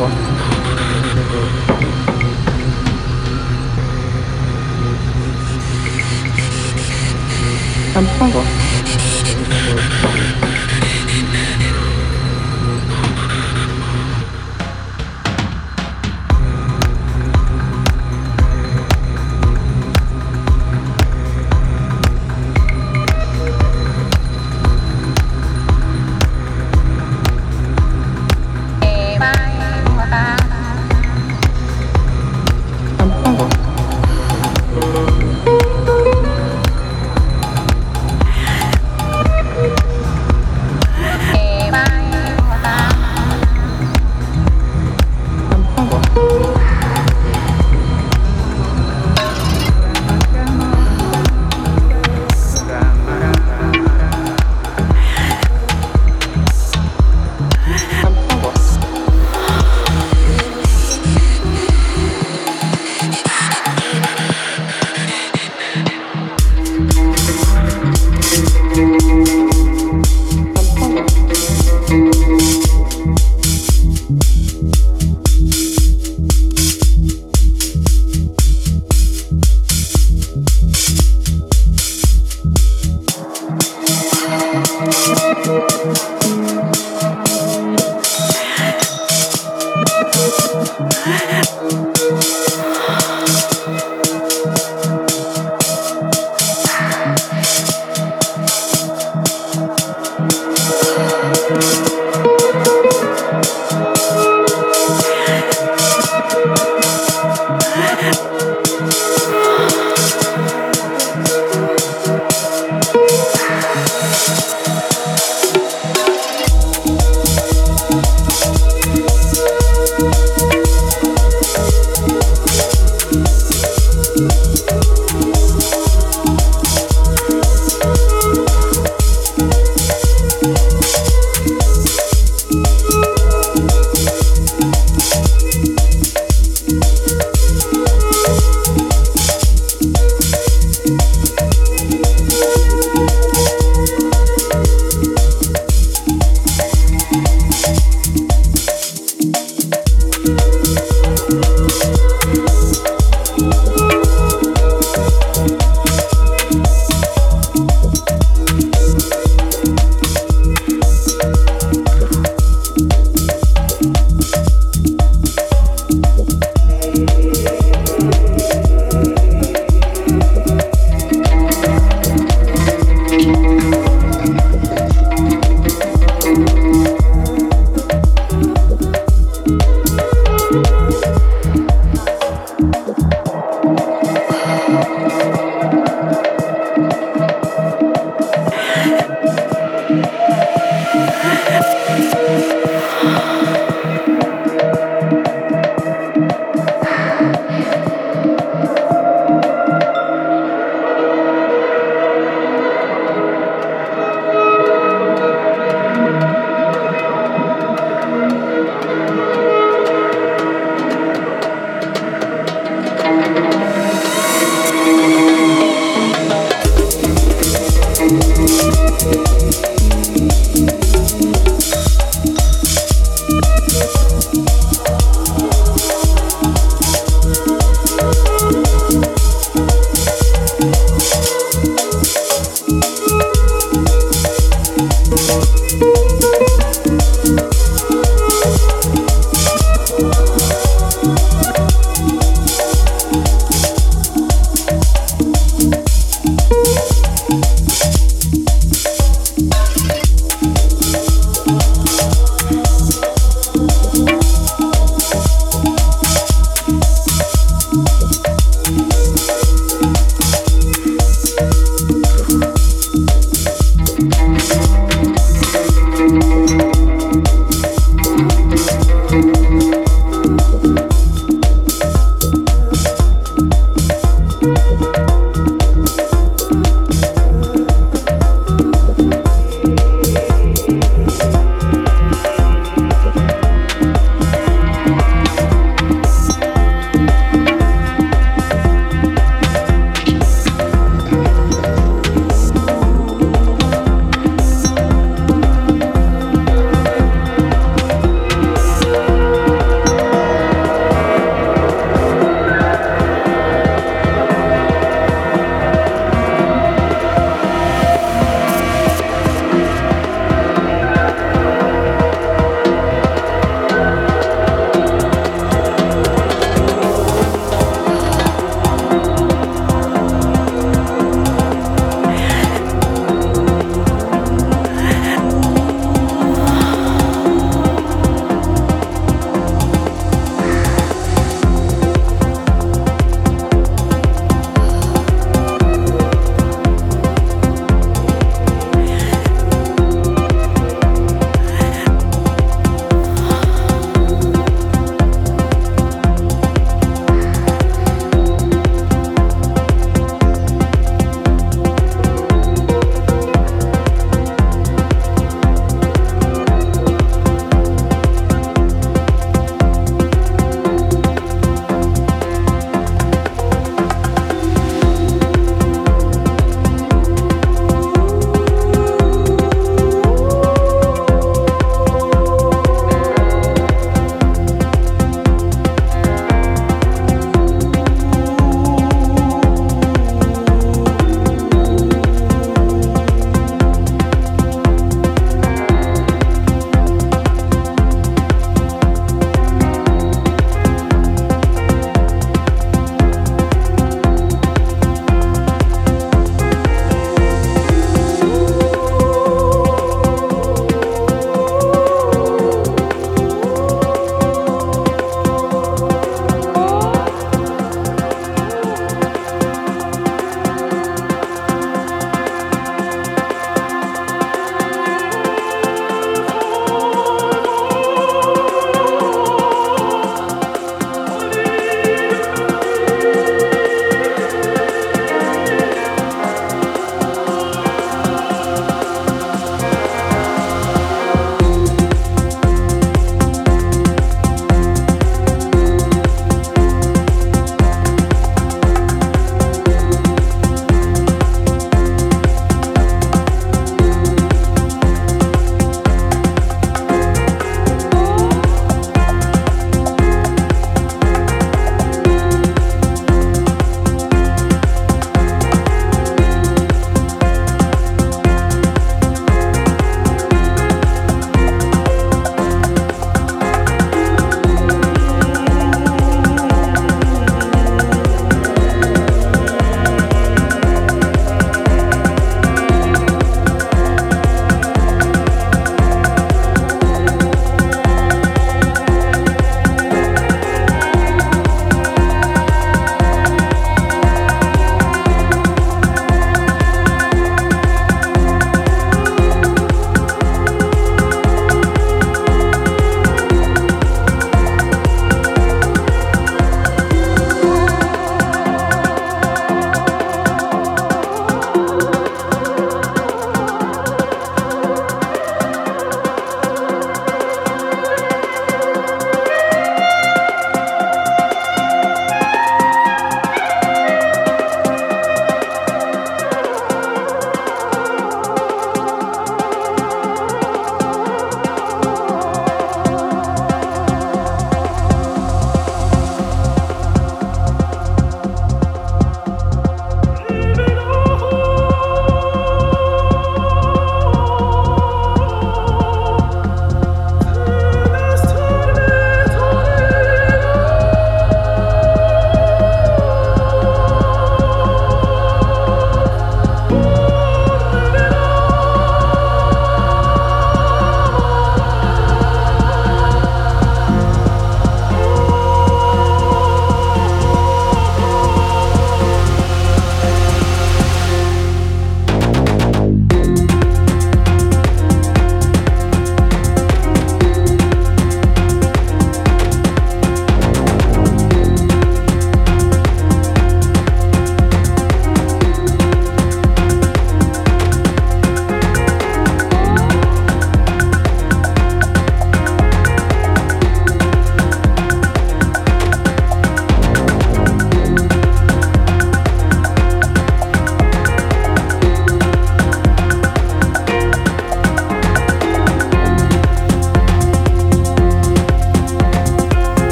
한번. 한번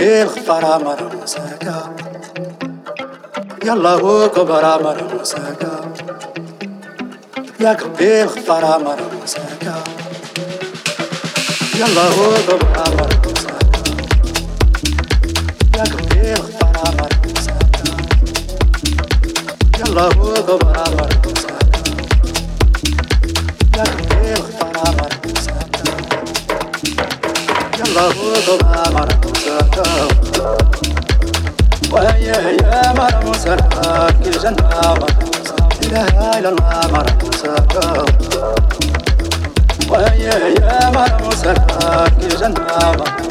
غفر أمر مساكا يا الله اكبر أمر مساكا يا كبير غفر أمر مساكا يلا هو بابا يا كبير اختار عمر يلا هو بابا يا كبير اختار عمر يلا هو بابا وهي يا مر مسرك جنة لا اله الا الله مر مسرك وهي يا مرمسك جنابك الله